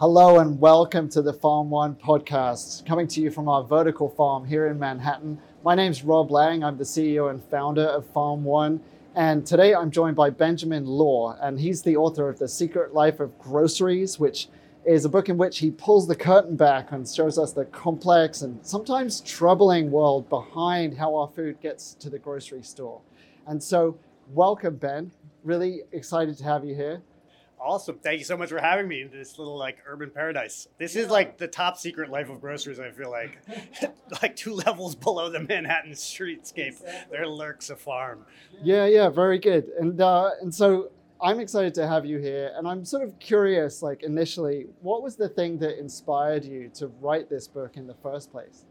Hello and welcome to the Farm One podcast, coming to you from our vertical farm here in Manhattan. My name's Rob Laing. I'm the CEO and founder of Farm One. And today I'm joined by Benjamin Lorr, and he's the author of The Secret Life of Groceries, which is a book in which he pulls the curtain back and shows us the complex and sometimes troubling world behind how our food gets to the grocery store. And so, welcome, Ben. Really excited to have you here. Awesome. Thank you so much for having me in this little like urban paradise. This is like the top secret life of groceries, I feel like. like two levels below the Manhattan streetscape, there lurks a farm. Yeah, yeah, very good. And uh, and so I'm excited to have you here and I'm sort of curious like initially, what was the thing that inspired you to write this book in the first place?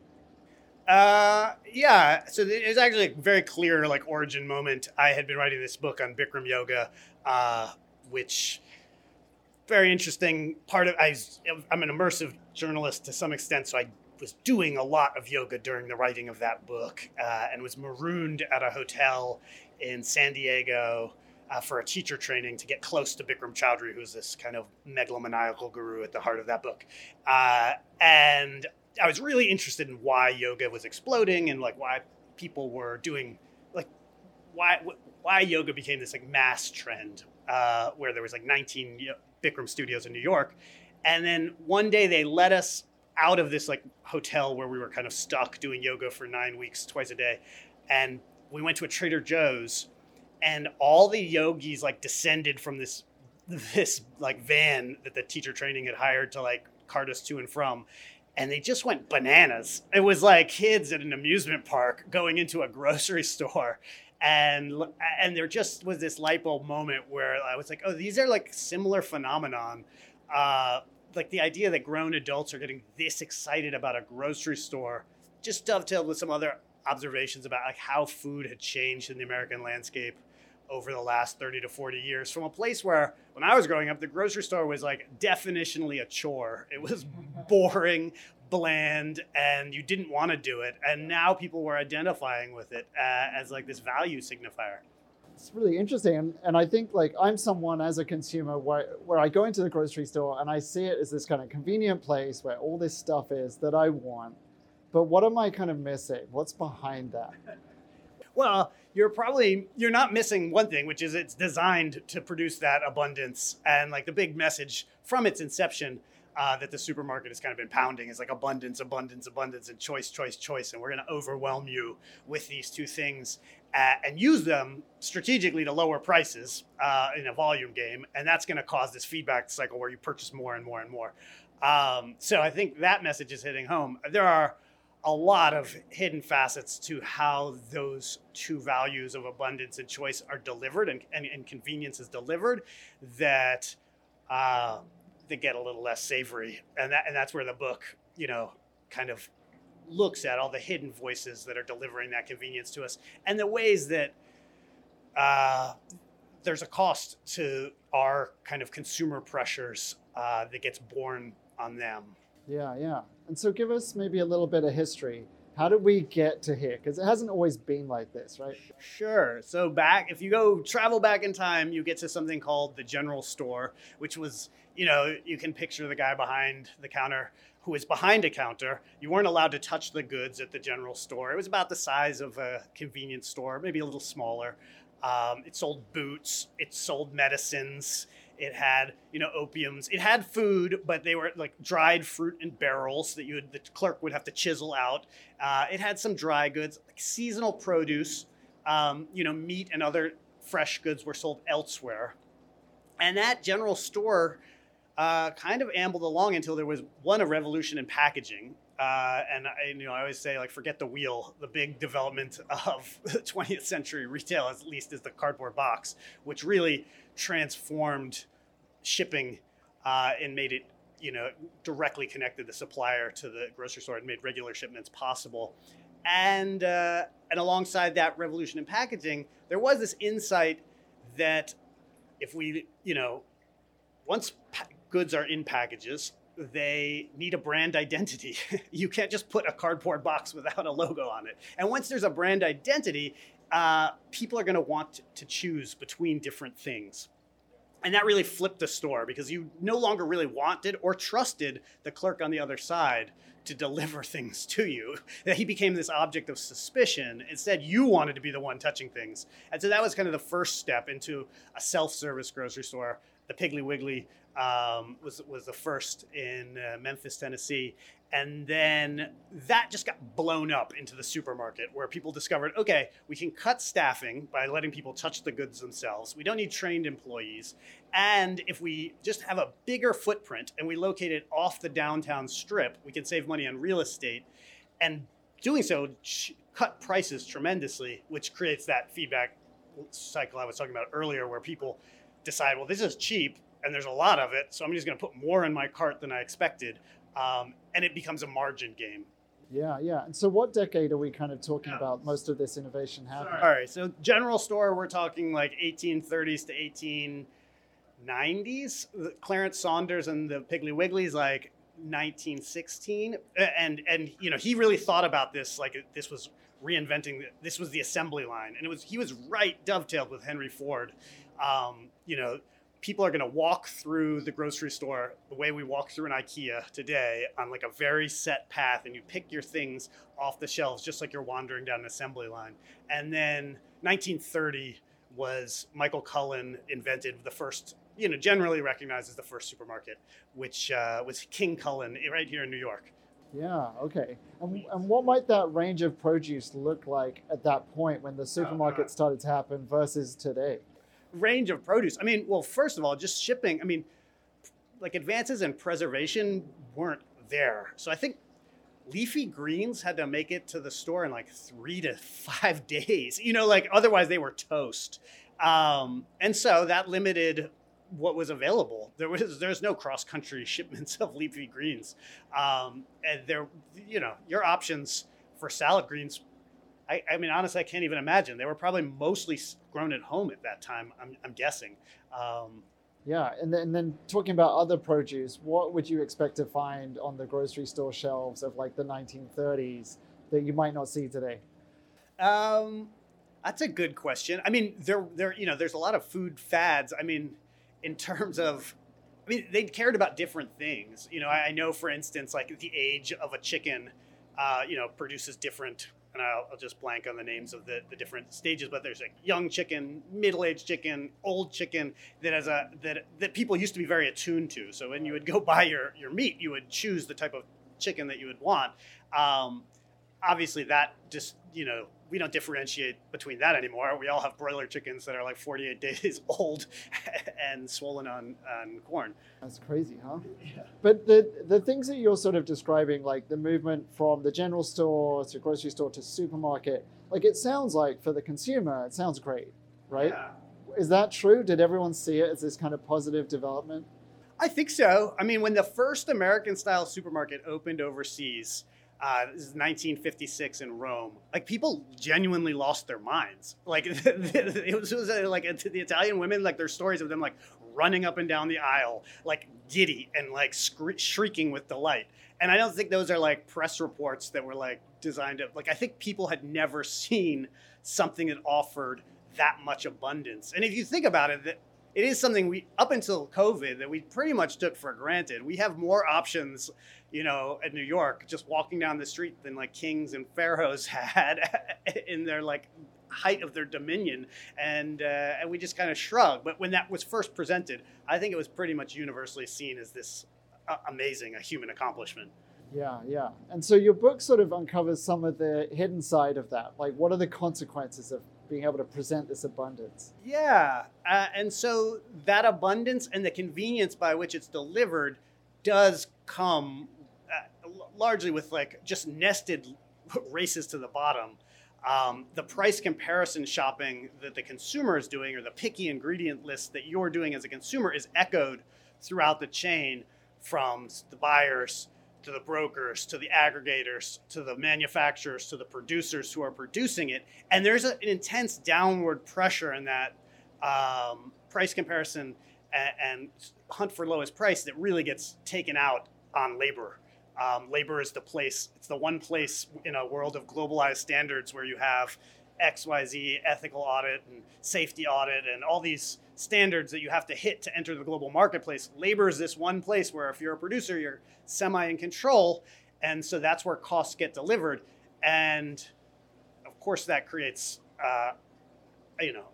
Uh, yeah. So it's actually a very clear like origin moment. I had been writing this book on Bikram yoga, uh, which very interesting part of I, I'm an immersive journalist to some extent, so I was doing a lot of yoga during the writing of that book, uh, and was marooned at a hotel in San Diego uh, for a teacher training to get close to Bikram Choudhury, who's this kind of megalomaniacal guru at the heart of that book. Uh, and I was really interested in why yoga was exploding and like why people were doing like why why yoga became this like mass trend uh, where there was like 19 Bikram Studios in New York. And then one day they let us out of this like hotel where we were kind of stuck doing yoga for nine weeks, twice a day. And we went to a Trader Joe's and all the yogis like descended from this this like van that the teacher training had hired to like cart us to and from and they just went bananas it was like kids at an amusement park going into a grocery store and and there just was this light bulb moment where I was like, oh, these are like similar phenomenon. Uh, like the idea that grown adults are getting this excited about a grocery store just dovetailed with some other observations about like how food had changed in the American landscape over the last 30 to 40 years from a place where when I was growing up the grocery store was like definitionally a chore. It was boring, bland and you didn't want to do it and now people were identifying with it uh, as like this value signifier. It's really interesting and, and i think like i'm someone as a consumer where, where i go into the grocery store and i see it as this kind of convenient place where all this stuff is that i want but what am i kind of missing? What's behind that? Well you're probably you're not missing one thing which is it's designed to produce that abundance and like the big message from its inception uh, that the supermarket has kind of been pounding is like abundance, abundance, abundance, and choice, choice, choice. And we're going to overwhelm you with these two things uh, and use them strategically to lower prices uh, in a volume game. And that's going to cause this feedback cycle where you purchase more and more and more. Um, so I think that message is hitting home. There are a lot of hidden facets to how those two values of abundance and choice are delivered and, and, and convenience is delivered that uh, that get a little less savory, and that and that's where the book, you know, kind of looks at all the hidden voices that are delivering that convenience to us, and the ways that uh, there's a cost to our kind of consumer pressures uh, that gets borne on them. Yeah, yeah. And so, give us maybe a little bit of history. How did we get to here? Because it hasn't always been like this, right? Sure. So back, if you go travel back in time, you get to something called the general store, which was you know, you can picture the guy behind the counter who is behind a counter. You weren't allowed to touch the goods at the general store. It was about the size of a convenience store, maybe a little smaller. Um, it sold boots. It sold medicines. It had, you know, opiums. It had food, but they were like dried fruit in barrels that you would, the clerk would have to chisel out. Uh, it had some dry goods, like seasonal produce. Um, you know, meat and other fresh goods were sold elsewhere. And that general store uh, kind of ambled along until there was one a revolution in packaging. Uh, and I, you know, I always say like forget the wheel. The big development of the 20th century retail, at least, is the cardboard box, which really transformed shipping uh, and made it, you know, directly connected the supplier to the grocery store and made regular shipments possible. And uh, and alongside that revolution in packaging, there was this insight that if we, you know, once goods are in packages, they need a brand identity. you can't just put a cardboard box without a logo on it. And once there's a brand identity, uh, people are going to want to choose between different things. and that really flipped the store because you no longer really wanted or trusted the clerk on the other side to deliver things to you. That he became this object of suspicion. Instead, you wanted to be the one touching things. And so that was kind of the first step into a self service grocery store. The Piggly Wiggly um, was, was the first in uh, Memphis, Tennessee. And then that just got blown up into the supermarket where people discovered okay, we can cut staffing by letting people touch the goods themselves. We don't need trained employees. And if we just have a bigger footprint and we locate it off the downtown strip, we can save money on real estate. And doing so, cut prices tremendously, which creates that feedback cycle I was talking about earlier where people decide, well, this is cheap and there's a lot of it, so I'm just going to put more in my cart than I expected um, and it becomes a margin game. Yeah, yeah. And so, what decade are we kind of talking yeah. about most of this innovation happening? All right. So, general store, we're talking like 1830s to 1890s. Clarence Saunders and the Piggly Wigglies, like 1916, and and you know he really thought about this like this was reinventing. This was the assembly line, and it was he was right dovetailed with Henry Ford. Um, you know people are going to walk through the grocery store the way we walk through an IKEA today on like a very set path, and you pick your things off the shelves just like you're wandering down an assembly line. And then 1930 was Michael Cullen invented the first, you know, generally recognized as the first supermarket, which uh, was King Cullen right here in New York. Yeah, okay. And, and what might that range of produce look like at that point when the supermarket started to happen versus today? Range of produce. I mean, well, first of all, just shipping. I mean, like advances in preservation weren't there. So I think leafy greens had to make it to the store in like three to five days. You know, like otherwise they were toast. Um, and so that limited what was available. There was there's no cross country shipments of leafy greens, um, and there, you know, your options for salad greens I, I, mean, honestly, I can't even imagine. They were probably mostly grown at home at that time. I'm, I'm guessing. Um, yeah, and then, and then talking about other produce, what would you expect to find on the grocery store shelves of like the 1930s that you might not see today? Um, that's a good question. I mean, there, there, you know, there's a lot of food fads. I mean, in terms of, I mean, they cared about different things. You know, I, I know, for instance, like the age of a chicken, uh, you know, produces different and I'll, I'll, just blank on the names of the, the different stages, but there's like young chicken, middle-aged chicken, old chicken that has a that that people used to be very attuned to. So when you would go buy your your meat, you would choose the type of chicken that you would want. Um, obviously, that just you know we don't differentiate between that anymore. We all have broiler chickens that are like 48 days old and swollen on, on corn. That's crazy, huh? Yeah. But the the things that you're sort of describing, like the movement from the general store to grocery store to supermarket, like it sounds like for the consumer, it sounds great, right? Yeah. Is that true? Did everyone see it as this kind of positive development? I think so. I mean, when the first American style supermarket opened overseas, uh, this is 1956 in Rome. Like people genuinely lost their minds. Like it was, it was uh, like the Italian women, like their stories of them like running up and down the aisle, like giddy and like shrieking with delight. And I don't think those are like press reports that were like designed to like. I think people had never seen something that offered that much abundance. And if you think about it, that it is something we up until COVID that we pretty much took for granted. We have more options you know, at New York, just walking down the street than like kings and pharaohs had in their like height of their dominion, and uh, and we just kind of shrug. But when that was first presented, I think it was pretty much universally seen as this uh, amazing a human accomplishment. Yeah, yeah. And so your book sort of uncovers some of the hidden side of that. Like, what are the consequences of being able to present this abundance? Yeah. Uh, and so that abundance and the convenience by which it's delivered does come largely with like just nested races to the bottom. Um, the price comparison shopping that the consumer is doing or the picky ingredient list that you're doing as a consumer is echoed throughout the chain from the buyers to the brokers to the aggregators to the manufacturers to the producers who are producing it. And there's a, an intense downward pressure in that um, price comparison and, and hunt for lowest price that really gets taken out on labor. Um, labor is the place, it's the one place in a world of globalized standards where you have XYZ ethical audit and safety audit and all these standards that you have to hit to enter the global marketplace. Labor is this one place where if you're a producer, you're semi in control. And so that's where costs get delivered. And of course, that creates, uh, you know,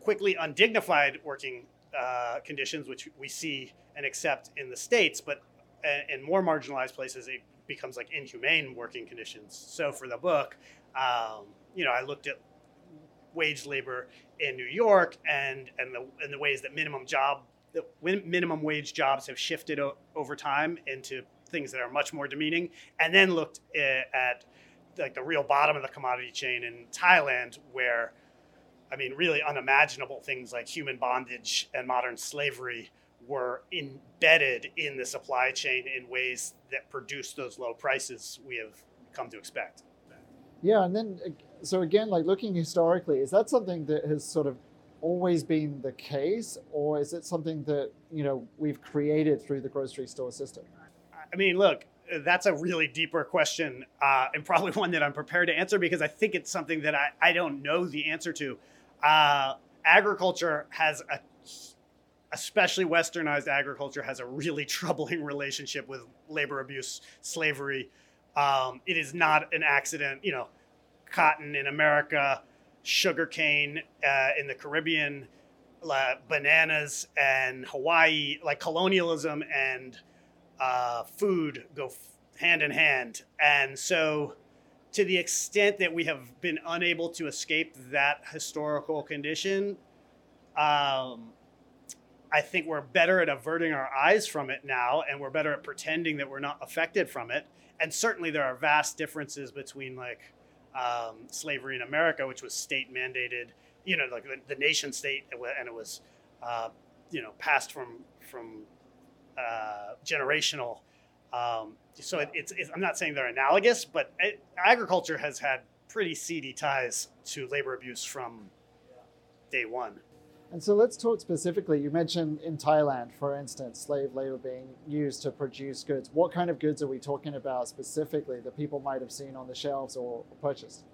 quickly undignified working uh, conditions, which we see and accept in the States. But uh, in more marginalized places, it becomes like inhumane working conditions. So for the book, um, you know, I looked at wage labor in New York and and the and the ways that minimum job the minimum wage jobs have shifted o- over time into things that are much more demeaning, and then looked eh, at like the real bottom of the commodity chain in Thailand, where I mean, really unimaginable things like human bondage and modern slavery were embedded in the supply chain in ways that produce those low prices we have come to expect. Yeah, and then so again, like looking historically, is that something that has sort of always been the case, or is it something that you know we've created through the grocery store system? I mean, look, that's a really deeper question, uh, and probably one that I'm prepared to answer because I think it's something that I, I don't know the answer to. Uh, agriculture has a especially westernized agriculture has a really troubling relationship with labor abuse, slavery, um, it is not an accident. You know, cotton in America, sugarcane uh, in the Caribbean, uh, bananas and Hawaii, like colonialism and uh, food go f- hand in hand. And so, to the extent that we have been unable to escape that historical condition, um, I think we're better at averting our eyes from it now, and we're better at pretending that we're not affected from it and certainly there are vast differences between like um, slavery in America, which was state mandated, you know, like the, the nation state, and it was, uh, you know, passed from from uh, generational. Um, so it, it's, it's, I'm not saying they're analogous, but it, agriculture has had pretty seedy ties to labor abuse from day one. And so let's talk specifically. You mentioned in Thailand, for instance, slave labor being used to produce goods. What kind of goods are we talking about specifically that people might have seen on the shelves or purchased?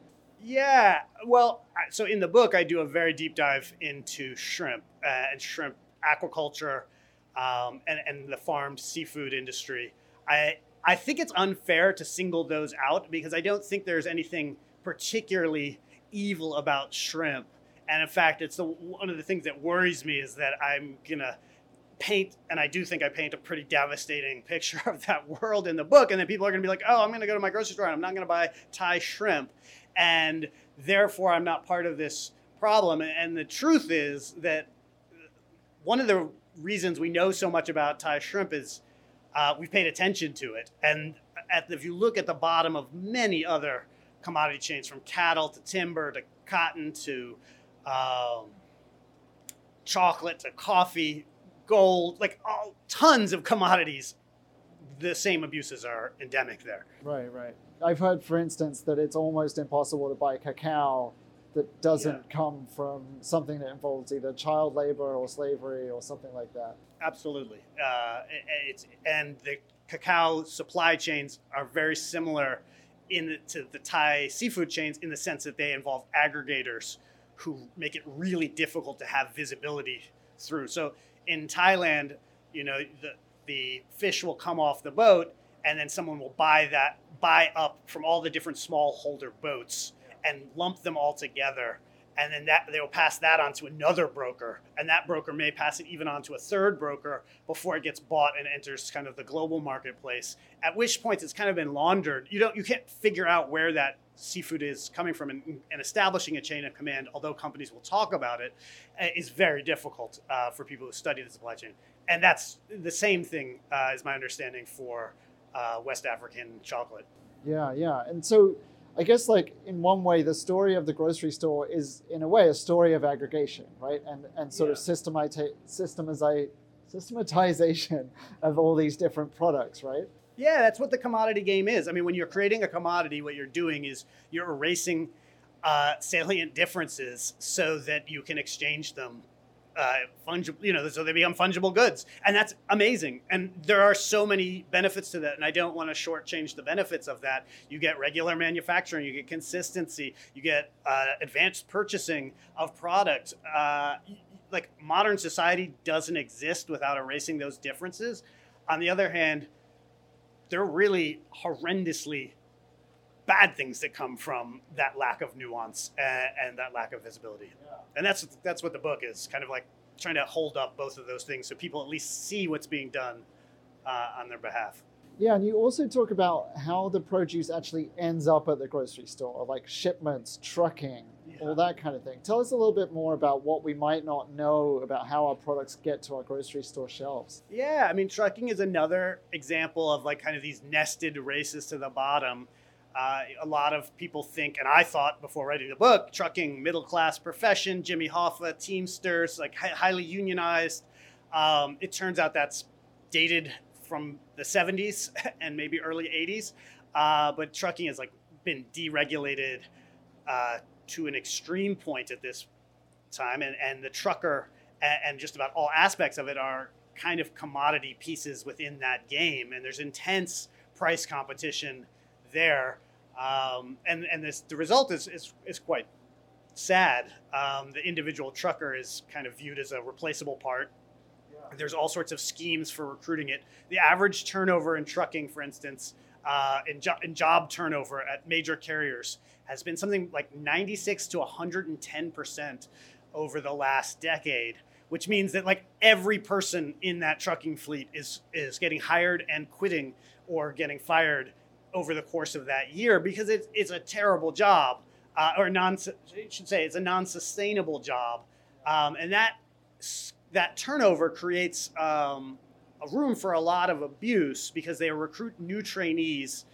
Yeah, well, so in the book, I do a very deep dive into shrimp uh, and shrimp aquaculture um, and, and the farmed seafood industry. I, I think it's unfair to single those out because I don't think there's anything particularly evil about shrimp and in fact, it's the one of the things that worries me is that I'm gonna paint, and I do think I paint a pretty devastating picture of that world in the book, and then people are gonna be like, "Oh, I'm gonna go to my grocery store and I'm not gonna buy Thai shrimp," and therefore I'm not part of this problem. And the truth is that one of the reasons we know so much about Thai shrimp is uh, we've paid attention to it, and if you look at the bottom of many other commodity chains, from cattle to timber to cotton to um, chocolate to coffee, gold, like all tons of commodities. The same abuses are endemic there. Right, right. I've heard, for instance, that it's almost impossible to buy cacao that doesn't yeah. come from something that involves either child labor or slavery or something like that. Absolutely. Uh, it's, and the cacao supply chains are very similar in the, to the Thai seafood chains in the sense that they involve aggregators who make it really difficult to have visibility through. So in Thailand, you know, the the fish will come off the boat and then someone will buy that buy up from all the different small holder boats and lump them all together. And then that they will pass that on to another broker. And that broker may pass it even on to a third broker before it gets bought and enters kind of the global marketplace at which point it's kind of been laundered. You don't you can't figure out where that seafood is coming from and, and establishing a chain of command although companies will talk about it uh, very difficult uh, for people who study the supply chain and that's the same thing uh, is my understanding for uh, west african chocolate yeah yeah and so I guess like in one way, the story of the grocery store is in a way a story of aggregation, right? And and sort yeah. of systemizi- systematization of all these different products, right? Yeah, that's what the commodity game is. I mean, when you're creating a commodity, what you're doing is you're erasing uh, salient differences so that you can exchange them uh, fungible, you know, so they become fungible goods, and that's amazing. And there are so many benefits to that, and I don't want to shortchange the benefits of that. You get regular manufacturing, you get consistency, you get uh, advanced purchasing of product. Uh, like modern society doesn't exist without erasing those differences. On the other hand, there are really horrendously bad things that come from that lack of nuance and, and that lack of visibility. Yeah. And that's that's what the book is kind of like trying to hold up both of those things so people at least see what's being done uh, on their behalf. Yeah, and you also talk about how the produce actually ends up at the grocery store, like shipments, trucking, yeah. all that kind of thing. Tell us a little bit more about what we might not know about how our products get to our grocery store shelves. Yeah, I mean, trucking is another example of like kind of these nested races to the bottom. Uh, a lot of people think, and I thought before writing the book, trucking middle class profession, Jimmy Hoffa, Teamsters, like hi- highly unionized. Um, it turns out that's dated from the 70s and maybe early 80s. Uh, but trucking has like been deregulated uh, to an extreme point at this time, and, and the trucker and, and just about all aspects of it are kind of commodity pieces within that game, and there's intense price competition there, um, and and this the result is is, is quite sad. Um, the individual trucker is kind of viewed as a replaceable part there's all sorts of schemes for recruiting it. The average turnover in trucking, for instance, uh, in, jo- in job turnover at major carriers has been something like 96 to 110 percent over the last decade, which means that like every person in that trucking fleet is is getting hired and quitting or getting fired over the course of that year because it's, it's a terrible job uh, or non should say it's a non-sustainable job. Um, and that that turnover creates um, a room for a lot of abuse because they recruit new trainees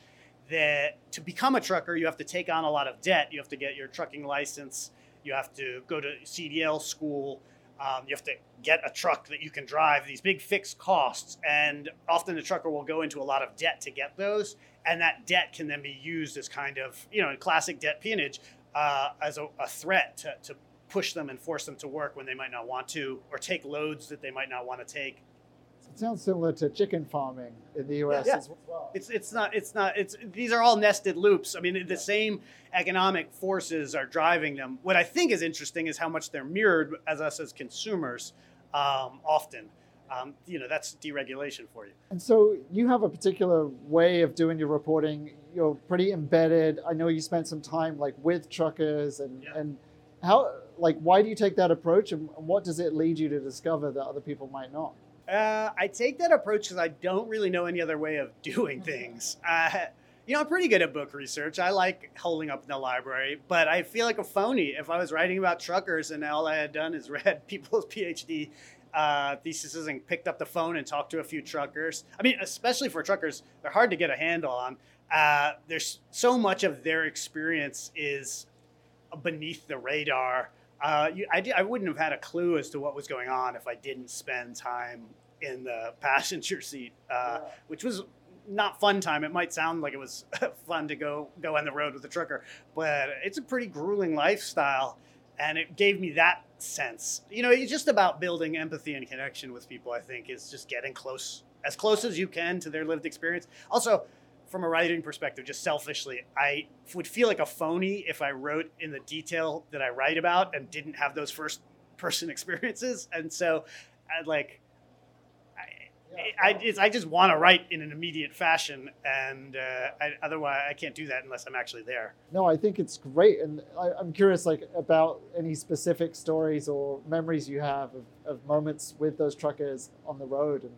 that to become a trucker you have to take on a lot of debt. You have to get your trucking license. You have to go to cdl school. Um, you have to get a truck that you can drive these big fixed costs. And often the trucker will go into a lot of debt to get those. And that debt can then be used as kind of you know classic debt peonage uh, as a, a threat to, to push them and force them to work when they might not want to, or take loads that they might not want to take. It sounds similar to chicken farming in the U.S. Yeah, as well. It's it's not it's not it's these are all nested loops. I mean, the same economic forces are driving them. What I think is interesting is how much they're mirrored as us as consumers. Um, often, um, you know, that's deregulation for you. And so you have a particular way of doing your reporting. You're pretty embedded. I know you spent some time like with truckers and yeah. and how like why do you take that approach and what does it lead you to discover that other people might not uh, i take that approach because i don't really know any other way of doing things. Uh, you know i'm pretty good at book research. I like holding up in the library but i feel like a phony. If i was writing about truckers and all i had done is read people's phd uh, theses and picked up the phone and talked to a few truckers i mean especially for truckers they're hard to get a handle on. Uh, there's so much of their experience is beneath the radar uh, you, I, I wouldn't have had a clue as to what was going on if I didn't spend time in the passenger seat, uh, yeah. which was not fun time. It might sound like it was fun to go go on the road with a trucker, but it's a pretty grueling lifestyle, and it gave me that sense. You know, it's just about building empathy and connection with people. I think is just getting close, as close as you can to their lived experience. Also, from a writing perspective, just selfishly, I would feel like a phony if I wrote in the detail that I write about and didn't have those first person experiences. And so, I'd like, I, I, I just want to write in an immediate fashion, and uh, I, otherwise I can't do that unless I'm actually there. No, I think it's great, and I, am curious, like about any specific stories or memories you have of, of moments with those truckers on the road, and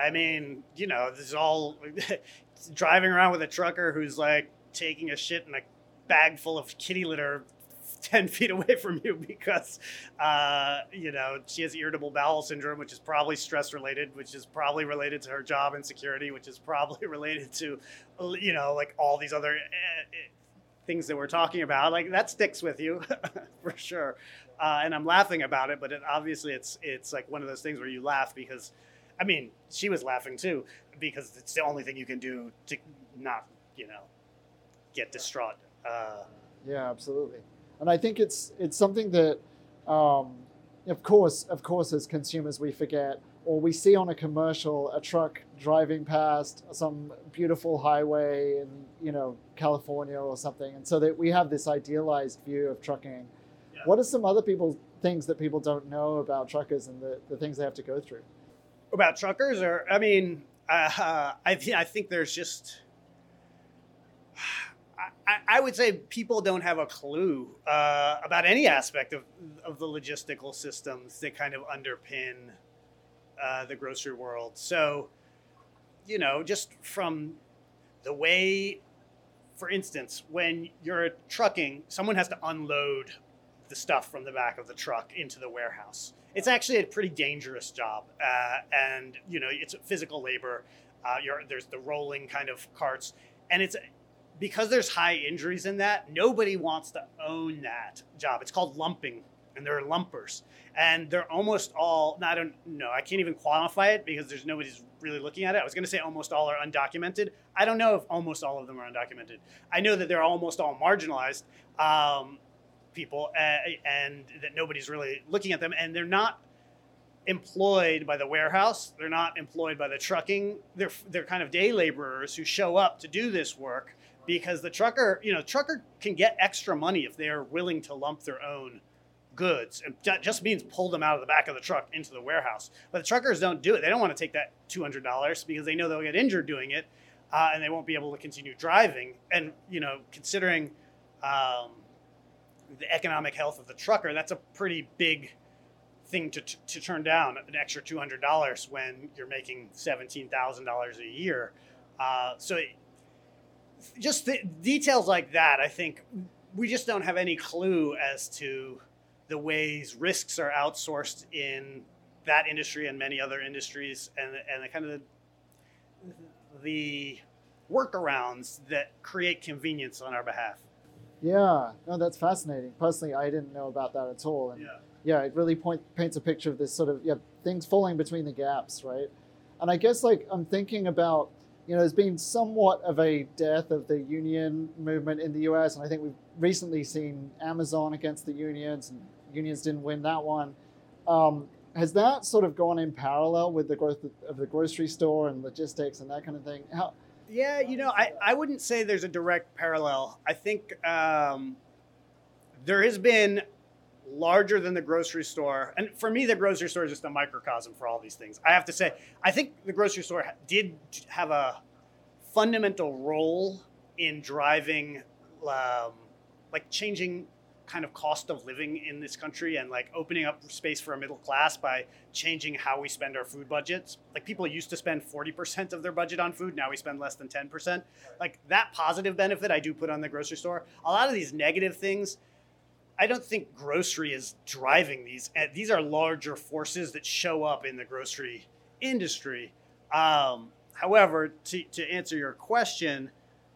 I mean, you know, this is all driving around with a trucker who's like taking a shit in a bag full of kitty litter 10 feet away from you because, uh, you know, she has irritable bowel syndrome, which is probably stress related, which is probably related to her job insecurity, which is probably related to, you know, like all these other uh, things that we're talking about. Like that sticks with you for sure. Uh, and I'm laughing about it, but it, obviously it's, it's like one of those things where you laugh because I mean, she was laughing too because it's the only thing you can do to not, you know, get distraught. Uh, yeah, absolutely. And I think it's it's something that um, of course, of course, as consumers, we forget, or we see on a commercial a truck driving past some beautiful highway in you know California or something, and so that we have this idealized view of trucking. Yeah. What are some other people things that people don't know about truckers and the, the things they have to go through? About truckers, or I mean, uh, I th- I think there's just. I, I would say people don't have a clue uh, about any aspect of, of the logistical systems that kind of underpin uh, the grocery world. So, you know, just from the way, for instance, when you're trucking, someone has to unload the stuff from the back of the truck into the warehouse. It's actually a pretty dangerous job, uh, and you know, it's physical labor. Uh, there's the rolling kind of carts, and it's because there's high injuries in that. Nobody wants to own that job. It's called lumping, and there are lumpers, and they're almost all. I don't know. I can't even quantify it because there's nobody's really looking at it. I was going to say almost all are undocumented. I don't know if almost all of them are undocumented. I know that they're almost all marginalized. Um, people uh, and that nobody's really looking at them and they're not employed by the warehouse they're not employed by the trucking they're they're kind of day laborers who show up to do this work because the trucker you know trucker can get extra money if they are willing to lump their own goods and that just means pull them out of the back of the truck into the warehouse. But the truckers don't do it. They don't want to take that $200 because they know they'll get injured doing it uh, and they won't be able to continue driving. And you know considering um, the economic health of the trucker, that's a pretty big thing to, to turn down an extra $200 when you're making $17,000 a year. Uh, so just details like that, I think we just don't have any clue as to the ways risks are outsourced in that industry and many other industries and, and the kind of the, the workarounds that create convenience on our behalf. Yeah, no, that's fascinating. Personally, I didn't know about that at all. And Yeah. yeah, it really point, paints a picture of this sort of yeah things falling between the gaps, right? And I guess like I'm thinking about you know there's been somewhat of a death of the union movement in the U.S. and I think we've recently seen Amazon against the unions and unions didn't win that one. Um, has that sort of gone in parallel with the growth of the grocery store and logistics and that kind of thing? How Yeah, you know, I, I wouldn't say there's a direct parallel. I think um, there has been larger than the grocery store, and for me, the grocery store is just a microcosm for all these things. I have to say, I think the grocery store did have a fundamental role in driving, um, like changing kind of cost of living in this country and like opening up space for a middle class by changing how we spend our food budgets. Like people used to spend 40% of their budget on food, now we spend less than 10%. Like that positive benefit I do put on the grocery store. A lot of these negative things, I don't think grocery is driving these. These are larger forces that show up in the grocery industry. Um, however, to, to answer your question,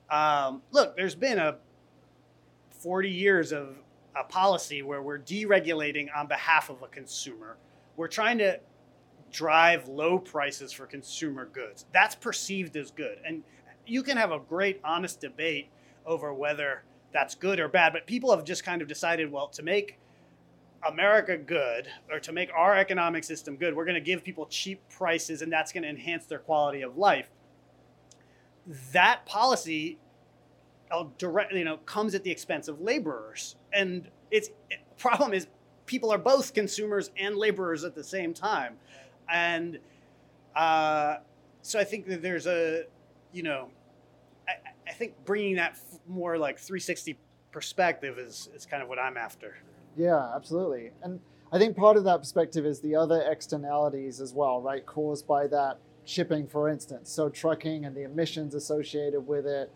um, look, there's been a 40 years of a policy where we're deregulating on behalf of a consumer. We're trying to drive low prices for consumer goods. That's perceived as good. And you can have a great, honest debate over whether that's good or bad, but people have just kind of decided well, to make America good or to make our economic system good, we're going to give people cheap prices and that's going to enhance their quality of life. That policy direct, you know, comes at the expense of laborers. And it's problem is people are both consumers and laborers at the same time. And uh, so I think that there's a, you know, I, I think bringing that f- more like 360 perspective is, is kind of what I'm after. Yeah, absolutely. And I think part of that perspective is the other externalities as well, right? Caused by that shipping, for instance. So trucking and the emissions associated with it.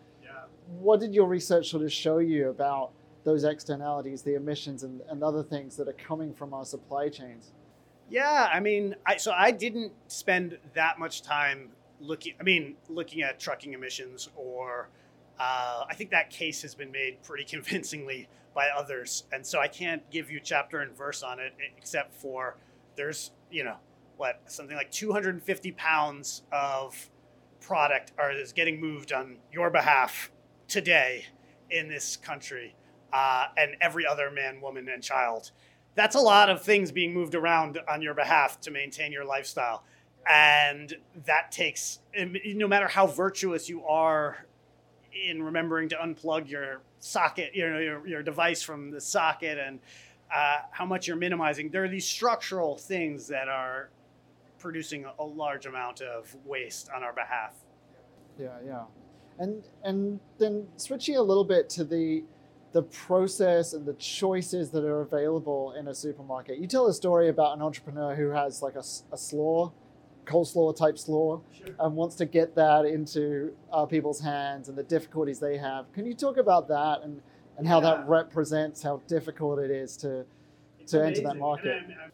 What did your research sort of show you about those externalities, the emissions and, and other things that are coming from our supply chains? Yeah, I mean, I, so I didn't spend that much time looking. I mean, looking at trucking emissions, or uh, I think that case has been made pretty convincingly by others, and so I can't give you chapter and verse on it, except for there's you know what something like 250 pounds of product are is getting moved on your behalf today in this country, uh, and every other man, woman, and child that's a lot of things being moved around on your behalf to maintain your lifestyle. And that takes, no matter how virtuous you are in remembering to unplug your socket, you know, your, your device from the socket and uh, how much you're minimizing, there are these structural things that are producing a large amount of waste on our behalf. Yeah, yeah. And and then switching a little bit to the the process and the choices that are available in a supermarket. You tell a story about an entrepreneur who has like a, a slaw, coleslaw type slaw, sure. and wants to get that into uh, people's hands and the difficulties they have. Can you talk about that and, and how yeah. that represents how difficult it is to it's to amazing. enter that market? I'm, I'm,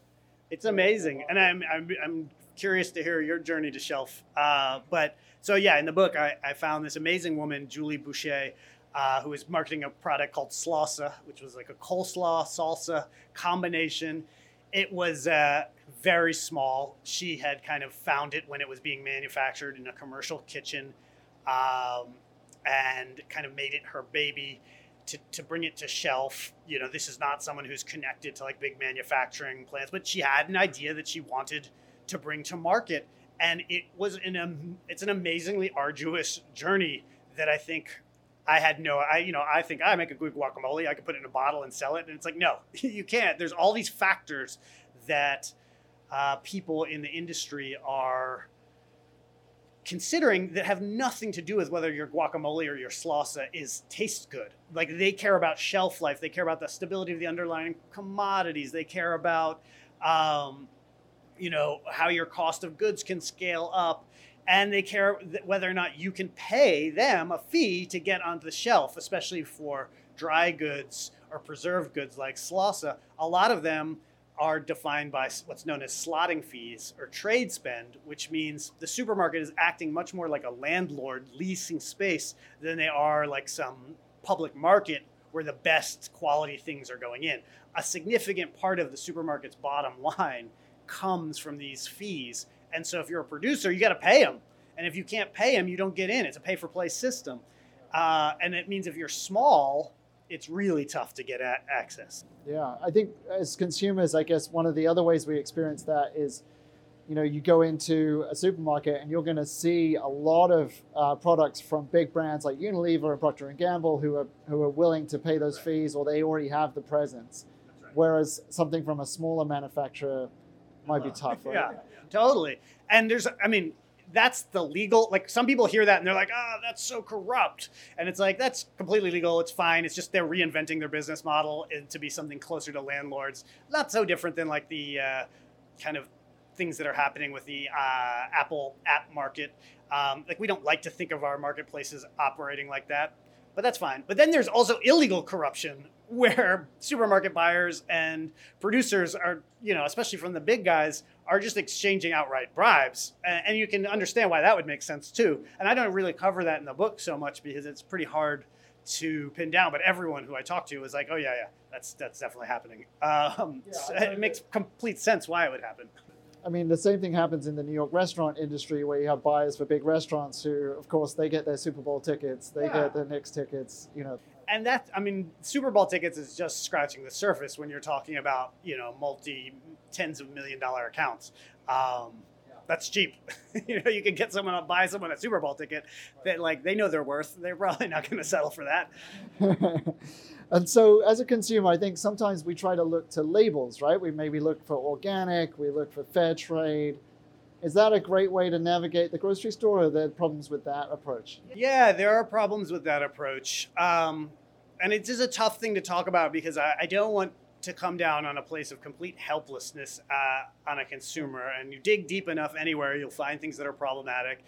it's amazing, and I'm, I'm, I'm curious to hear your journey to shelf. Uh, but so yeah, in the book, I, I found this amazing woman, Julie Busha, uh, who was marketing a product called Slawsa, which was like a coleslaw salsa combination. It was uh, very small. She had kind of found it when it was being manufactured in a commercial kitchen um, and kind of made it her baby. To, to bring it to shelf, you know, this is not someone who's connected to like big manufacturing plants, but she had an idea that she wanted to bring to market, and it was an um, it's an amazingly arduous journey that I think I had no, I you know, I think I make a good guacamole. I could put it in a bottle and sell it, and it's like no, you can't. There's all these factors that uh, people in the industry are considering that have nothing to do with whether your guacamole or your salsa is tastes good. Like they care about shelf life, they care about the stability of the underlying commodities, they care about um, you know how your cost of goods can scale up and they care whether or not you can pay them a fee to get onto the shelf, especially for dry goods or preserved goods like salsa. A lot of them are defined by what's known as slotting fees or trade spend, which means the supermarket is acting much more like a landlord leasing space than they are like some public market where the best quality things are going in. A significant part of the supermarket's bottom line comes from these fees and so if you're a producer, you got to pay them. And if you can't pay them, you don't get in. It's a pay for play system. Uh, and it means if you're small, it's really tough to get access. Yeah, I think as consumers, I guess one of the other ways we experience that is, you know, you go into a supermarket and you're going to see a lot of uh, products from big brands like Unilever and Procter and Gamble who are who are willing to pay those right. fees or they already have the presence. Right. Whereas something from a smaller manufacturer might be tough. Yeah, totally. And there's, I mean, that's the legal. Like some people hear that and they're like, "Ah, oh, that's so corrupt," and it's like that's completely legal. It's fine. It's just they're reinventing their business model to be something closer to landlords. Not so different than like the uh, kind of things that are happening with the uh, Apple app market. Um, like we don't like to think of our marketplaces operating like that, but that's fine. But then there's also illegal corruption where supermarket buyers and producers are, you know, especially from the big guys, are just exchanging outright bribes. And you can understand why that would make sense too. And I don't really cover that in the book so much because it's pretty hard to pin down. But everyone who I talk to is like, oh, yeah, yeah, that's, that's definitely happening. Um, yeah, so it makes complete sense why it would happen. I mean, the same thing happens in the New York restaurant industry where you have buyers for big restaurants who, of course, they get their Super Bowl tickets, they yeah. get their Knicks tickets, you know. And that, I mean, Super Bowl tickets is just scratching the surface when you're talking about, you know, multi tens of million dollar accounts. Um, that's cheap. you know, you can get someone to buy someone a Super Bowl ticket that like they know their worth. They're probably not going to settle for that. and so, as a consumer, I think sometimes we try to look to labels, right? We maybe look for organic, we look for fair trade. Is that a great way to navigate the grocery store? Or are there problems with that approach? Yeah, there are problems with that approach. Um, and it is a tough thing to talk about because I, I don't want to come down on a place of complete helplessness uh, on a consumer. And you dig deep enough anywhere, you'll find things that are problematic.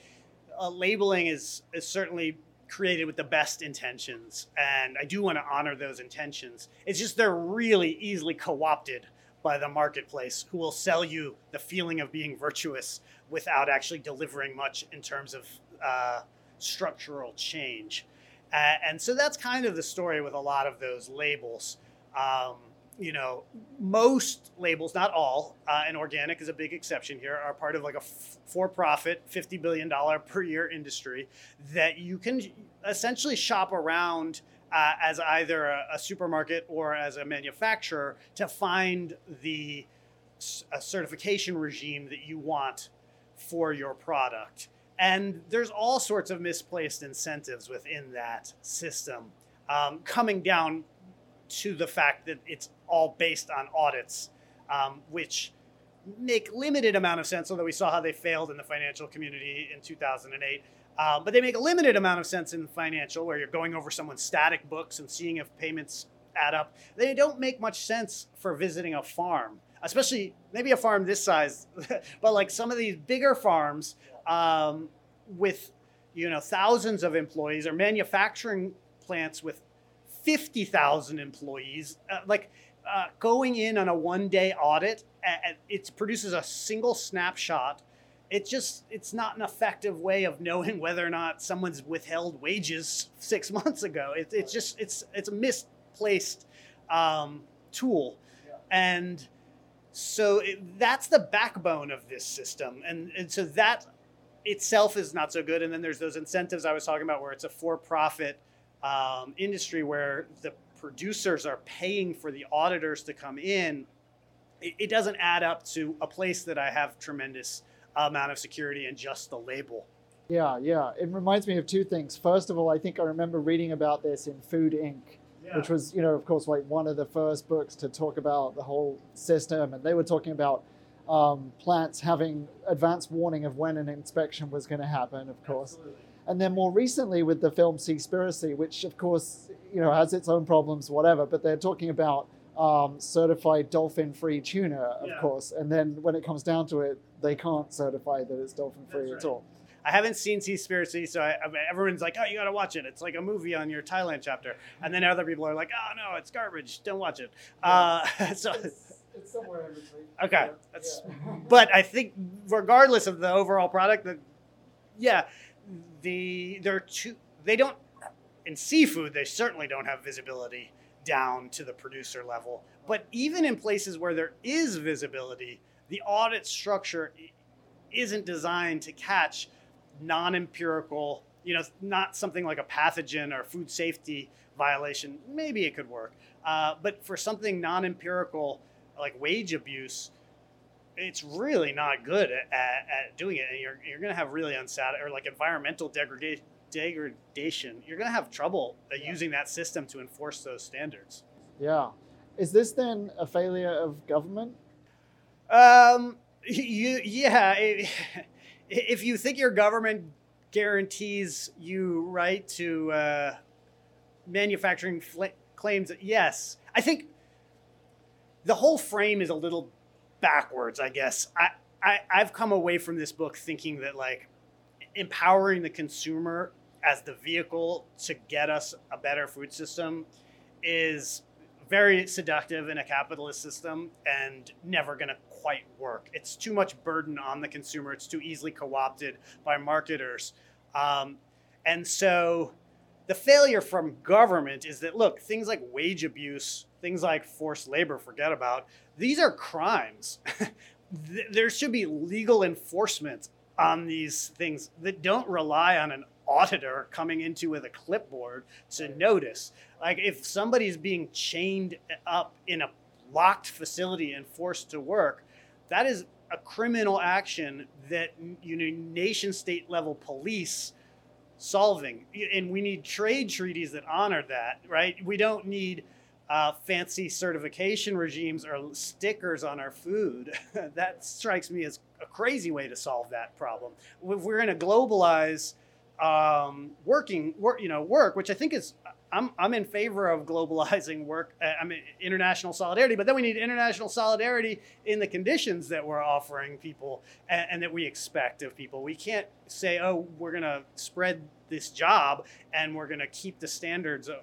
Uh, labeling is, is certainly created with the best intentions, and I do want to honor those intentions. It's just they're really easily co opted by the marketplace who will sell you the feeling of being virtuous without actually delivering much in terms of uh, structural change. Uh, and so that's kind of the story with a lot of those labels. Um, you know, most labels, not all, uh, and organic is a big exception here, are part of like a f- for profit, $50 billion per year industry that you can essentially shop around uh, as either a, a, supermarket or as a manufacturer to find the certification regime that you want for your product. And there's all sorts of misplaced incentives within that system, um, coming down to the fact that it's all based on audits, um, which make limited amount of sense. Although we saw how they failed in the financial community in 2008, um, but they make a limited amount of sense in financial, where you're going over someone's static books and seeing if payments add up. They don't make much sense for visiting a farm, especially maybe a farm this size, but like some of these bigger farms um, with you know thousands of employees or manufacturing plants with 50,000 employees. Uh, like uh, going in on a one day audit, uh, it produces a single snapshot it just it's not an effective way of knowing whether or not someone's withheld wages six months ago. It, it's just it's it's a misplaced um, tool, yeah. and so it, that's the backbone of this system, and and so that itself is not so good. And then there's those incentives I was talking about, where it's a for-profit um, industry where the producers are paying for the auditors to come in. It, it doesn't add up to a place that I have tremendous amount of security and just the label. Yeah, yeah. It reminds me of two things. First of all, I think I remember reading about this in Food Inc., yeah. which was, you know, of course, like one of the first books to talk about the whole system. And they were talking about um, plants having advance warning of when an inspection was going to happen, of course. Absolutely. And then more recently with the film Seaspiracy, which of course, you know, has its own problems, whatever, but they're talking about um, certified dolphin-free tuna, of yeah. course. And then when it comes down to it, they can't certify that it's dolphin-free right. at all. I haven't seen Seaspiracy, so I, I everyone's like, "Oh, you got to watch it. It's like a movie on your Thailand chapter." And then other people are like, "Oh no, it's garbage. Don't watch it." Yeah. Uh, so. It's, it's, somewhere in between. Okay, yeah. but I think regardless of the overall product, that yeah, the there are two. They don't in seafood. They certainly don't have visibility down to the producer level. But even in places where there is visibility, the audit structure isn't designed to catch non empirical, you know, not something like a pathogen or food safety violation. Maybe it could work. Uh, but for something non empirical like wage abuse, it's really not good at, at, at doing it. And you're, you're going to have really unsatisfied or like environmental degradation degradation, you're going to have trouble uh, yeah. using that system to enforce those standards. Yeah. Is this then a failure of government? Um, you, yeah. if you think your government guarantees you right to uh, manufacturing fl- claims, yes. I think the whole frame is a little backwards, I guess. I, I, I've come away from this book thinking that, like, empowering the consumer as the vehicle to get us a better food system is very seductive in a capitalist system and never going to quite work. It's too much burden on the consumer. It's too easily co-opted by marketers. Um, and so the failure from government is that look, things like wage abuse, things like forced labor, forget about. These are crimes. there should be legal enforcement on these things that don't rely on an auditor coming into with a clipboard to notice. Like if somebody's being chained up in a locked facility and forced to work, that is a criminal action that you know nation state level police solving. And we need trade treaties that honor that right? We don't need uh, fancy certification regimes or stickers on our food. That strikes me as a crazy way to solve that problem. If we're going to globalize um, working work, you know, work, which I think is I'm I'm in favor of globalizing work. Uh, I mean international solidarity, but then we need international solidarity in the conditions that we're offering people and, and that we expect of people. We can't say, oh, we're going to spread this job and we're going to keep the standards, uh,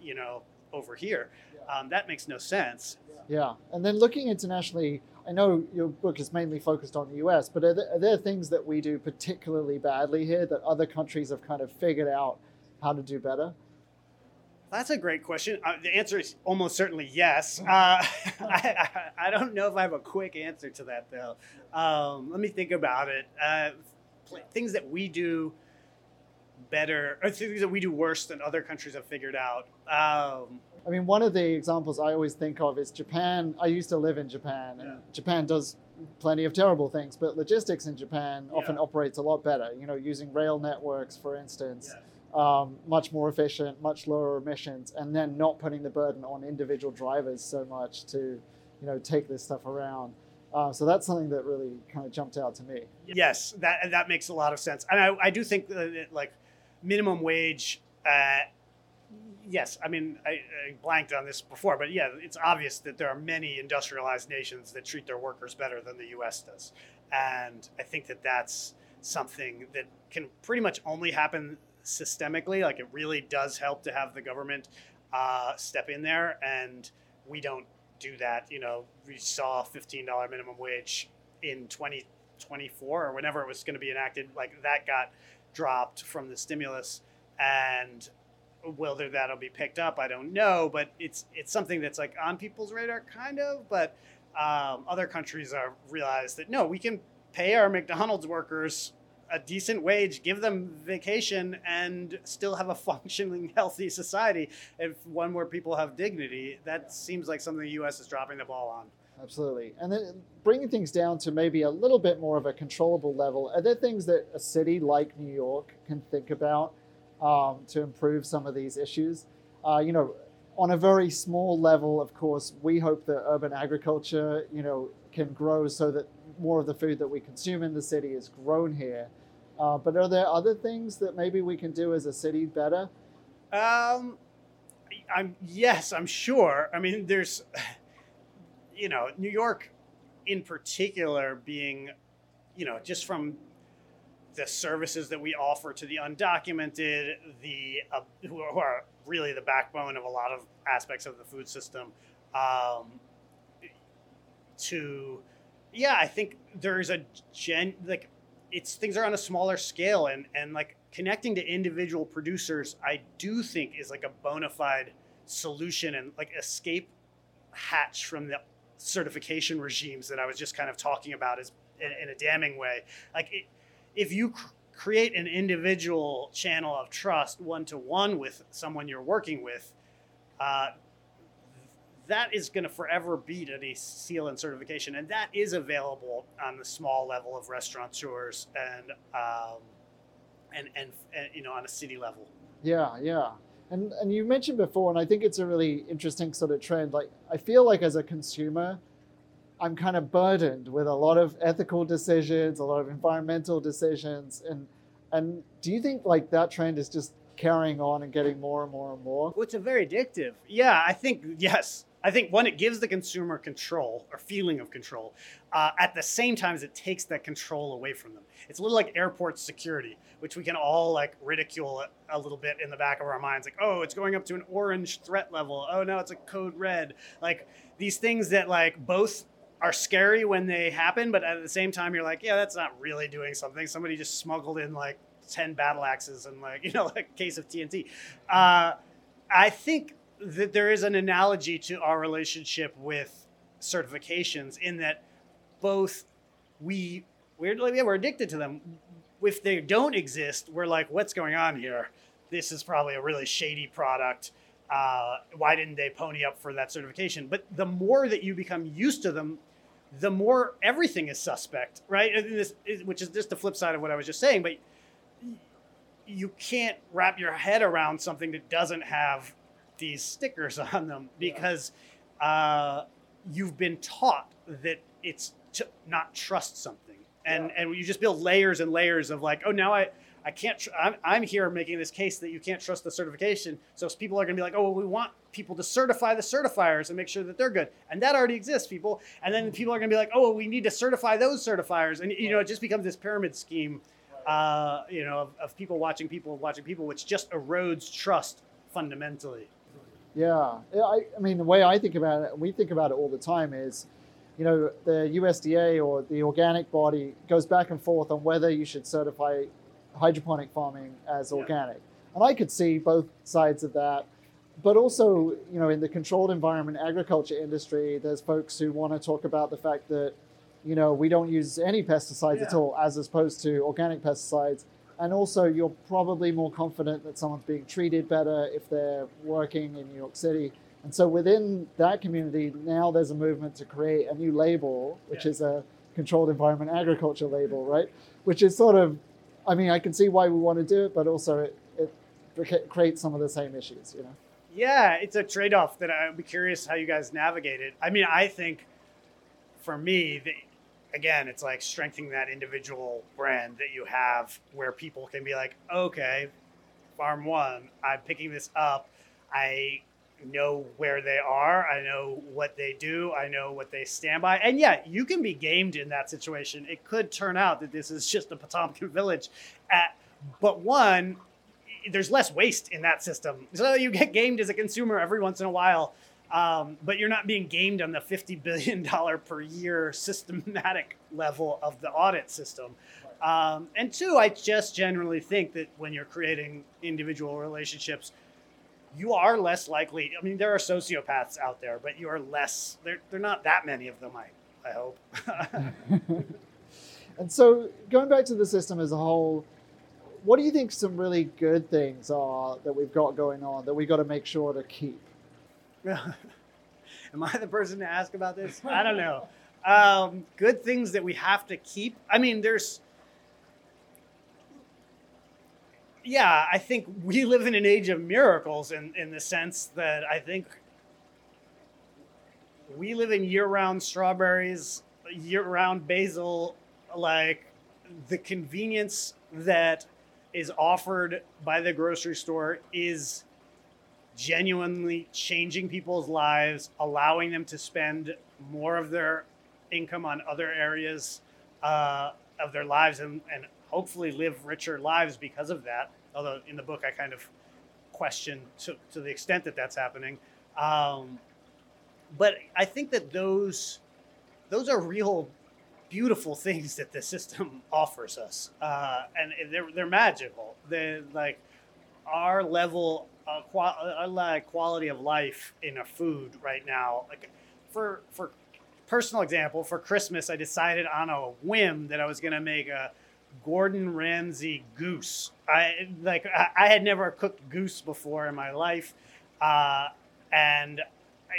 you know, over here. Um, that makes no sense. Yeah, and then looking internationally, I know your book is mainly focused on the US, but are there, are there, things that we do particularly badly here that other countries have kind of figured out how to do better? That's a great question. Uh, the answer is almost certainly yes. Uh, I, I, don't know if I have a quick answer to that, though. Um, let me think about it. Uh, things that we do better or things that we do worse than other countries have figured out. Um, I mean, one of the examples I always think of is Japan. I used to live in Japan, and Yeah. Japan does plenty of terrible things, but logistics in Japan often operates a lot better. You know, using rail networks, for instance, um, much more efficient, much lower emissions, and then not putting the burden on individual drivers so much to, you know, take this stuff around. Uh, so that's something that really kind of jumped out to me. Yes, that that makes a lot of sense, and I, I do think that like minimum wage. Uh, yes, I mean I, I blanked on this before, but yeah, it's obvious that there are many industrialized nations that treat their workers better than the U.S. does, and I think that that's something that can pretty much only happen systemically. Like it really does help to have the government uh, step in there, and we don't do that. You know, we saw fifteen dollar minimum wage in 2024 or whenever it was going to be enacted. Like that got dropped from the stimulus, and whether that'll be picked up, I don't know. But it's it's something that's like on people's radar, kind of. But um, other countries are realize that no, we can pay our McDonald's workers a decent wage, give them vacation, and still have a functioning, healthy society. If one where people have dignity, that seems like something the U.S. is dropping the ball on. Absolutely. And then bringing things down to maybe a little bit more of a controllable level, are there things that a city like New York can think about um, to improve some of these issues? Uh, you know, on a very small level, of course, we hope that urban agriculture, you know, can grow so that more of the food that we consume in the city is grown here. Uh, but are there other things that maybe we can do as a city better? Um, I'm yes, I'm sure. I mean, there's, you know, New York, in particular, being, you know, just from the services that we offer to the undocumented, the uh, who are- who are really the backbone of a lot of aspects of the food system. Um, to, yeah, I think there's a gen like it's things are on a smaller scale and and like connecting to individual producers i do think is like a bona fide solution and like escape hatch from the certification regimes that i was just kind of talking about as in, in a damning way. Like it, if you cr- create an individual channel of trust one to one with someone you're working with uh, that is going to forever beat any seal and certification, and that is available on the small level of restaurateurs and um, and, and and you know on a city level. Yeah, yeah. And and you mentioned before, and I think it's a really interesting sort of trend. Like I feel like as a consumer, I'm kind of burdened with a lot of ethical decisions, a lot of environmental decisions, and and do you think like that trend is just carrying on and getting more and more and more? Well, it's a very addictive. Yeah, I think yes. I think one, it gives the consumer control or feeling of control. Uh, at the same time as it takes that control away from them. It's a little like airport security, which we can all like ridicule a, a little bit in the back of our minds. Like, oh, it's going up to an orange threat level. Oh no, it's a code red. Like these things that like both are scary when they happen, but at the same time, you're like, yeah, that's not really doing something. Somebody just smuggled in like 10 battle axes and like, you know, like a case of TNT. Uh, I think that there is an analogy to our relationship with certifications in that both we weirdly yeah, we're addicted to them. If they don't exist, we're like, what's going on here? This is probably a really shady product. Uh, why didn't they pony up for that certification? But the more that you become used to them, the more everything is suspect, right? This is, which is just the flip side of what I was just saying. But you can't wrap your head around something that doesn't have these stickers on them because uh, you've been taught that it's to not trust something, and and you just build layers and layers of like, oh, now I. I can't. Tr- I'm, I'm here making this case that you can't trust the certification. So people are going to be like, "Oh, well, we want people to certify the certifiers and make sure that they're good," and that already exists, people. And then people are going to be like, "Oh, well, we need to certify those certifiers," and you know, it just becomes this pyramid scheme, uh, you know, of, of people watching people watching people, which just erodes trust fundamentally. Yeah, Yeah, I, I mean, the way I think about it, we think about it all the time is, you know, the USDA or the organic body goes back and forth on whether you should certify hydroponic farming as Yeah. organic. And I could see both sides of that. But also, you know, in the controlled environment agriculture industry, there's folks who want to talk about the fact that, you know, we don't use any pesticides at all as opposed to organic pesticides. And also you're probably more confident that someone's being treated better if they're working in New York City. And so within that community, now there's a movement to create a new label, which Yeah. is a controlled environment agriculture label, right? Which is sort of, I mean, I can see why we want to do it, but also it, it creates some of the same issues, you know? Yeah, it's a trade off that I'd be curious how you guys navigate it. I mean, I think for me, the, again, it's like strengthening that individual brand that you have where people can be like, okay, Farm One, I'm picking this up. I know where they are. I know what they do. I know what they stand by. And yeah, you can be gamed in that situation. It could turn out that this is just a Potemkin village. At, but one, there's less waste in that system. So you get gamed as a consumer every once in a while, um, but you're not being gamed on the $50 billion per year systematic level of the audit system. Um, and two, I just generally think that when you're creating individual relationships, you are less likely. I mean, there are sociopaths out there, but you are less. There, are not that many of them. I, I hope. And so, going back to the system as a whole, what do you think some really good things are that we've got going on that we've got to make sure to keep? Am I the person to ask about this? I don't know. Um, good things that we have to keep. I mean, there's. Yeah, I think we live in an age of miracles in, in the sense that I think we live in year round strawberries, year round basil, like the convenience that is offered by the grocery store is genuinely changing people's lives, allowing them to spend more of their income on other areas uh, of their lives and, and hopefully live richer lives because of that. Although in the book, I kind of question to, to the extent that that's happening. Um, but I think that those those are real beautiful things that the system offers us, uh, and they're they're magical. They're like our level our like quality of life in a food right now. Like for for personal example, for Christmas, I decided on a whim that I was going to make a Gordon Ramsay goose. I like I, I had never cooked goose before in my life, uh, and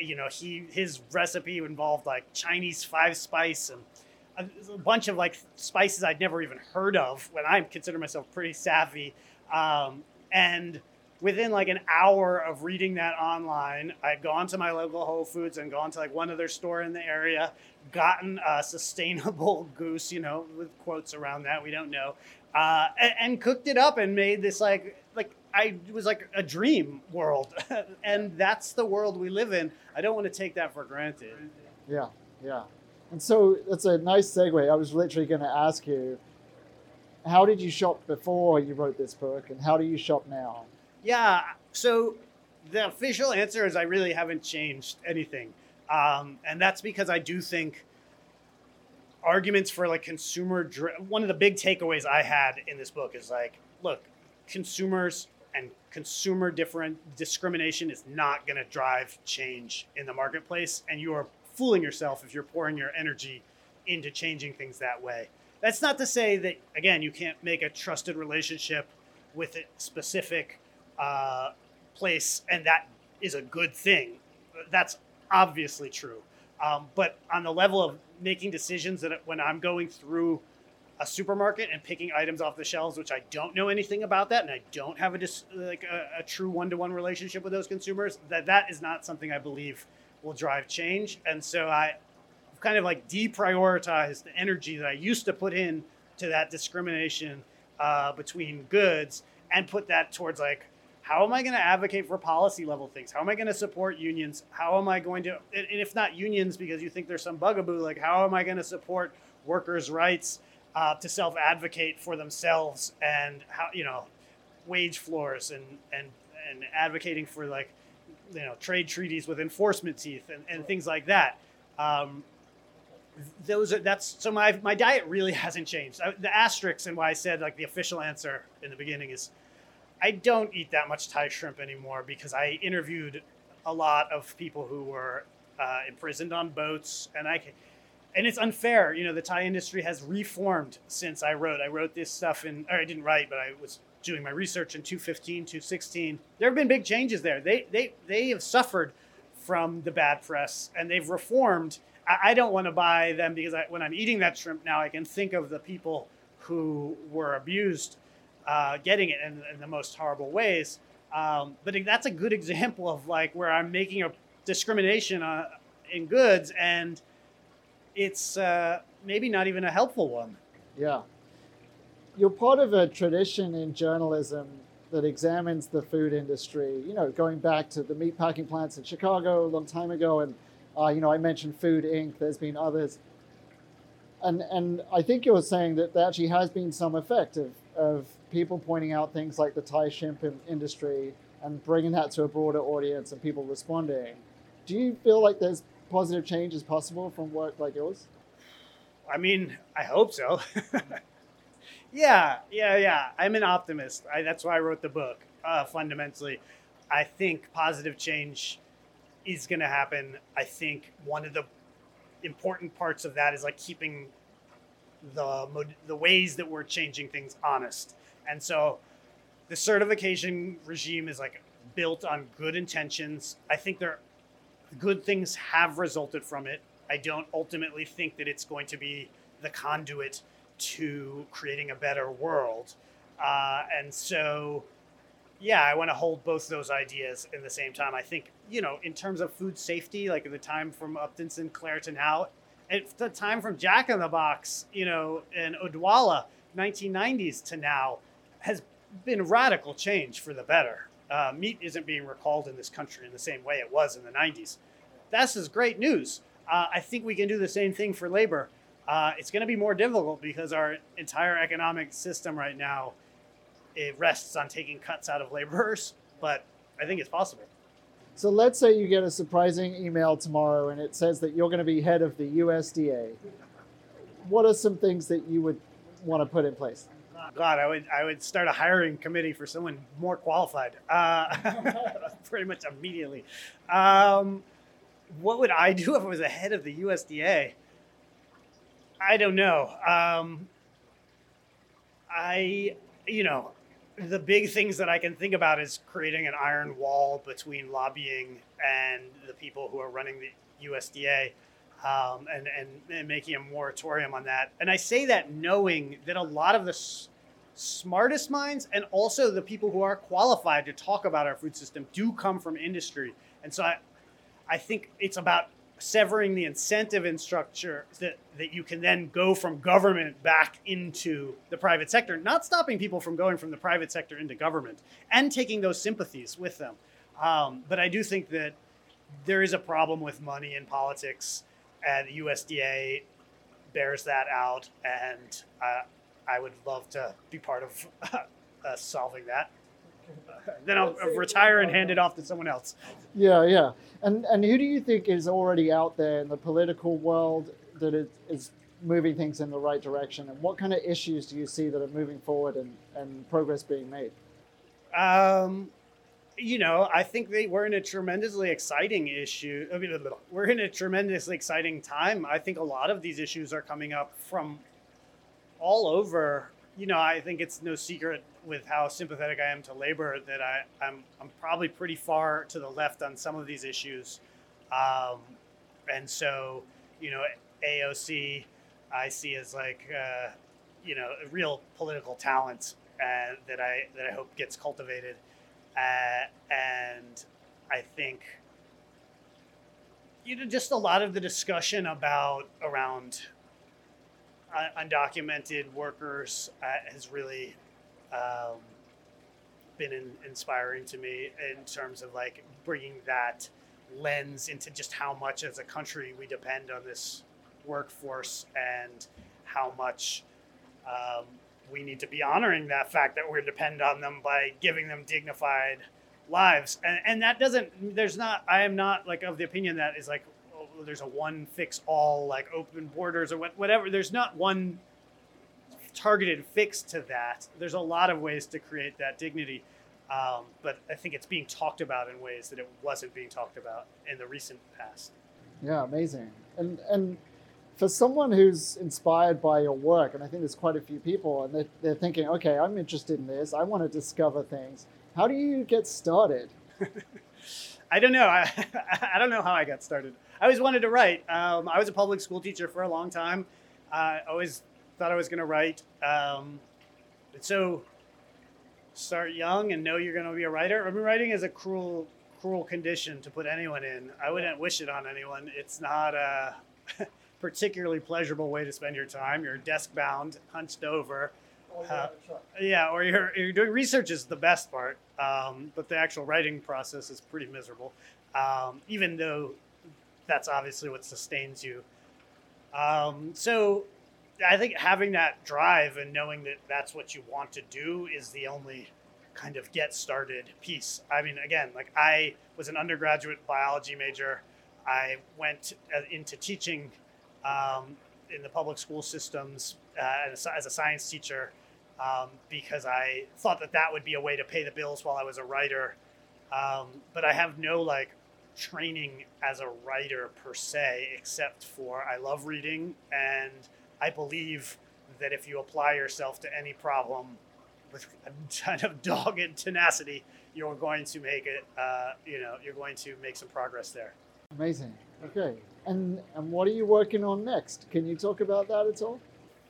you know he his recipe involved like Chinese five spice and a, a bunch of like spices I'd never even heard of when I consider myself pretty savvy. Um, and within like an hour of reading that online, I'd gone to my local Whole Foods and gone to like one other store in the area, gotten a sustainable goose, you know, with quotes around that, we don't know, uh, and, and cooked it up and made this like like I was like a dream world, and that's the world we live in. I don't want to take that for granted. Yeah, yeah. And so that's a nice segue. I was literally going to ask you, how did you shop before you wrote this book, and how do you shop now? Yeah. So the official answer is I really haven't changed anything. Um, and that's because I do think arguments for like consumer one of the big takeaways I had in this book is like, look, consumers and consumer different discrimination is not going to drive change in the marketplace and you are fooling yourself if you're pouring your energy into changing things that way. That's not to say that again you can't make a trusted relationship with a specific uh, place, and that is a good thing. That's obviously true. Um, but on the level of making decisions that when I'm going through a supermarket and picking items off the shelves, which I don't know anything about that, and I don't have a dis- like a, a true one-to-one relationship with those consumers, that that is not something I believe will drive change. And so I kind of like deprioritized the energy that I used to put in to that discrimination uh, between goods and put that towards like how am I going to advocate for policy level things? How am I going to support unions? How am I going to, and if not unions because you think there's some bugaboo, like how am I going to support workers' rights uh, to self advocate for themselves and how, you know, wage floors and, and, and advocating for like, you know, trade treaties with enforcement teeth and, and things like that. Um, those are that's so my my diet really hasn't changed. I, the asterisks and why I said like the official answer in the beginning is I don't eat that much Thai shrimp anymore because I interviewed a lot of people who were uh, imprisoned on boats, and I can, and it's unfair. You know, the Thai industry has reformed since I wrote. I wrote this stuff in, or I didn't write, but I was doing my research in 215, 216. There have been big changes there. They they they have suffered from the bad press, and they've reformed. I, I don't want to buy them because I, when I'm eating that shrimp now, I can think of the people who were abused, uh, getting it in, in, the most horrible ways. Um, but that's a good example of like where I'm making a discrimination uh, in goods and it's uh, maybe not even a helpful one. Yeah. You're part of a tradition in journalism that examines the food industry, you know, going back to the meat packing plants in Chicago a long time ago. And, uh, you know, I mentioned Food Inc., there's been others. And, and I think you're saying that there actually has been some effect of, of people pointing out things like the Thai shrimp industry and bringing that to a broader audience and people responding. Do you feel like there's positive change is possible from work like yours? I mean, I hope so. yeah, yeah, yeah. I'm an optimist. I, that's why I wrote the book. Uh, fundamentally, I think positive change is going to happen. I think one of the important parts of that is like keeping the the ways that we're changing things honest. And so, the certification regime is like built on good intentions. I think there good things have resulted from it. I don't ultimately think that it's going to be the conduit to creating a better world. Uh, and so, yeah, I want to hold both those ideas in the same time. I think, you know, in terms of food safety, like the time from Upton Sinclair to now, and the time from Jack in the Box, you know, and Odwalla, 1990s to now, has been radical change for the better uh, meat isn't being recalled in this country in the same way it was in the 90s. This is great news. Uh, I think we can do the same thing for labor. Uh, it's going to be more difficult because our entire economic system right now it rests on taking cuts out of laborers, but I think it's possible. So let's say you get a surprising email tomorrow and it says that you're going to be head of the USDA. What are some things that you would want to put in place? God, I would I would start a hiring committee for someone more qualified, uh, pretty much immediately. Um, what would I do if I was the head of the USDA? I don't know. Um, I, you know, the big things that I can think about is creating an iron wall between lobbying and the people who are running the USDA. Um, and, and, and, making a moratorium on that. And I say that knowing that a lot of the smartest minds and also the people who are qualified to talk about our food system do come from industry. And so I, I think it's about severing the incentive and structure that, that you can then go from government back into the private sector, not stopping people from going from the private sector into government and taking those sympathies with them. Um, but I do think that there is a problem with money in politics, and USDA bears that out. And uh, I would love to be part of uh, solving that. then I'll retire and hand it off to someone else. Yeah, yeah. And and who do you think is already out there in the political world that is, is moving things in the right direction? And what kind of issues do you see that are moving forward and, and progress being made? Um, you know, I think they, we're in a tremendously exciting issue. I mean, we're in a tremendously exciting time. I think a lot of these issues are coming up from all over. You know, I think it's no secret with how sympathetic I am to labor that I, I'm, I'm probably pretty far to the left on some of these issues. Um, and so, you know, AOC, I see as like, uh, you know, a real political talent uh, that I that I hope gets cultivated, uh, and I think, you know, just a lot of the discussion about around undocumented workers uh, has really um, been in, inspiring to me in terms of like bringing that lens into just how much as a country we depend on this workforce and how much um, we need to be honoring that fact that we're depend on them by giving them dignified lives. And, and that doesn't there's not i am not like of the opinion that is like there's a one fix all like open borders or whatever. There's not one targeted fix to that. There's a lot of ways to create that dignity. Um, but I think it's being talked about in ways that it wasn't being talked about in the recent past. Yeah, amazing. And and for someone who's inspired by your work, and I think there's quite a few people, and they're, they're thinking, okay, I'm interested in this. I want to discover things. How do you get started? I don't know. I, I don't know how I got started. I always wanted to write. Um, I was a public school teacher for a long time. I always thought I was going to write. Um, so start young and know you're going to be a writer. I mean, writing is a cruel, cruel condition to put anyone in. I wouldn't wish it on anyone. It's not a particularly pleasurable way to spend your time. You're desk bound, hunched over. Uh, yeah, or you're, you're doing research is the best part, um, but the actual writing process is pretty miserable. Um, even though that's obviously what sustains you. Um, so I think having that drive and knowing that that's what you want to do is the only kind of get started piece. I mean, again, like I was an undergraduate biology major. I went uh, into teaching um, in the public school systems uh, as, a science teacher um, because I thought that that would be a way to pay the bills while I was a writer. Um, but I have no like training as a writer per se, except for I love reading and I believe that if you apply yourself to any problem with a kind of dogged tenacity, you're going to make it. Uh, you know, you're going to make some progress there. Amazing. Okay. And and what are you working on next? Can you talk about that at all?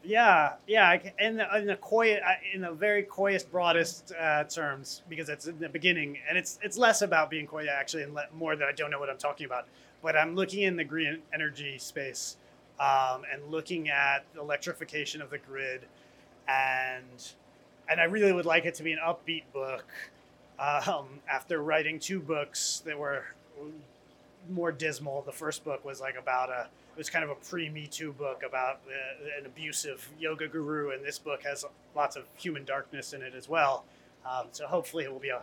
Yeah, yeah. In the, in the coy, in the very coyest, broadest uh, terms, because it's in the beginning, and it's it's less about being coy actually, and more that I don't know what I'm talking about. But I'm looking in the green energy space um, and looking at the electrification of the grid, and and I really would like it to be an upbeat book. Um, after writing two books that were more dismal, the first book was like about a it was kind of a pre Me Too book about uh, an abusive yoga guru, and this book has lots of human darkness in it as well. Um, so hopefully, it will be a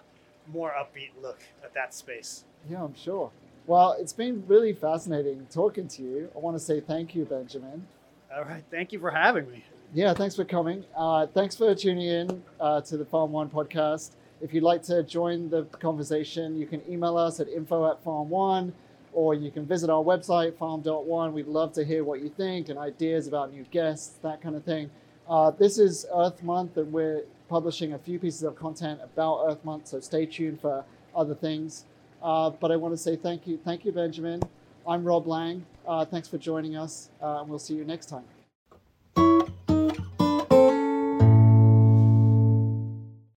more upbeat look at that space. Yeah, I'm sure. Well, it's been really fascinating talking to you. I want to say thank you, Benjamin. All right. Thank you for having me. Yeah, thanks for coming. Uh, thanks for tuning in uh, to the Farm One podcast. If you'd like to join the conversation, you can email us at info at Farm One, or you can visit our website, farm.one. We'd love to hear what you think and ideas about new guests, that kind of thing. Uh, this is Earth Month, and we're publishing a few pieces of content about Earth Month, so stay tuned for other things. Uh, but I want to say thank you. Thank you, Benjamin. I'm Rob Laing. Uh, thanks for joining us, uh, and we'll see you next time.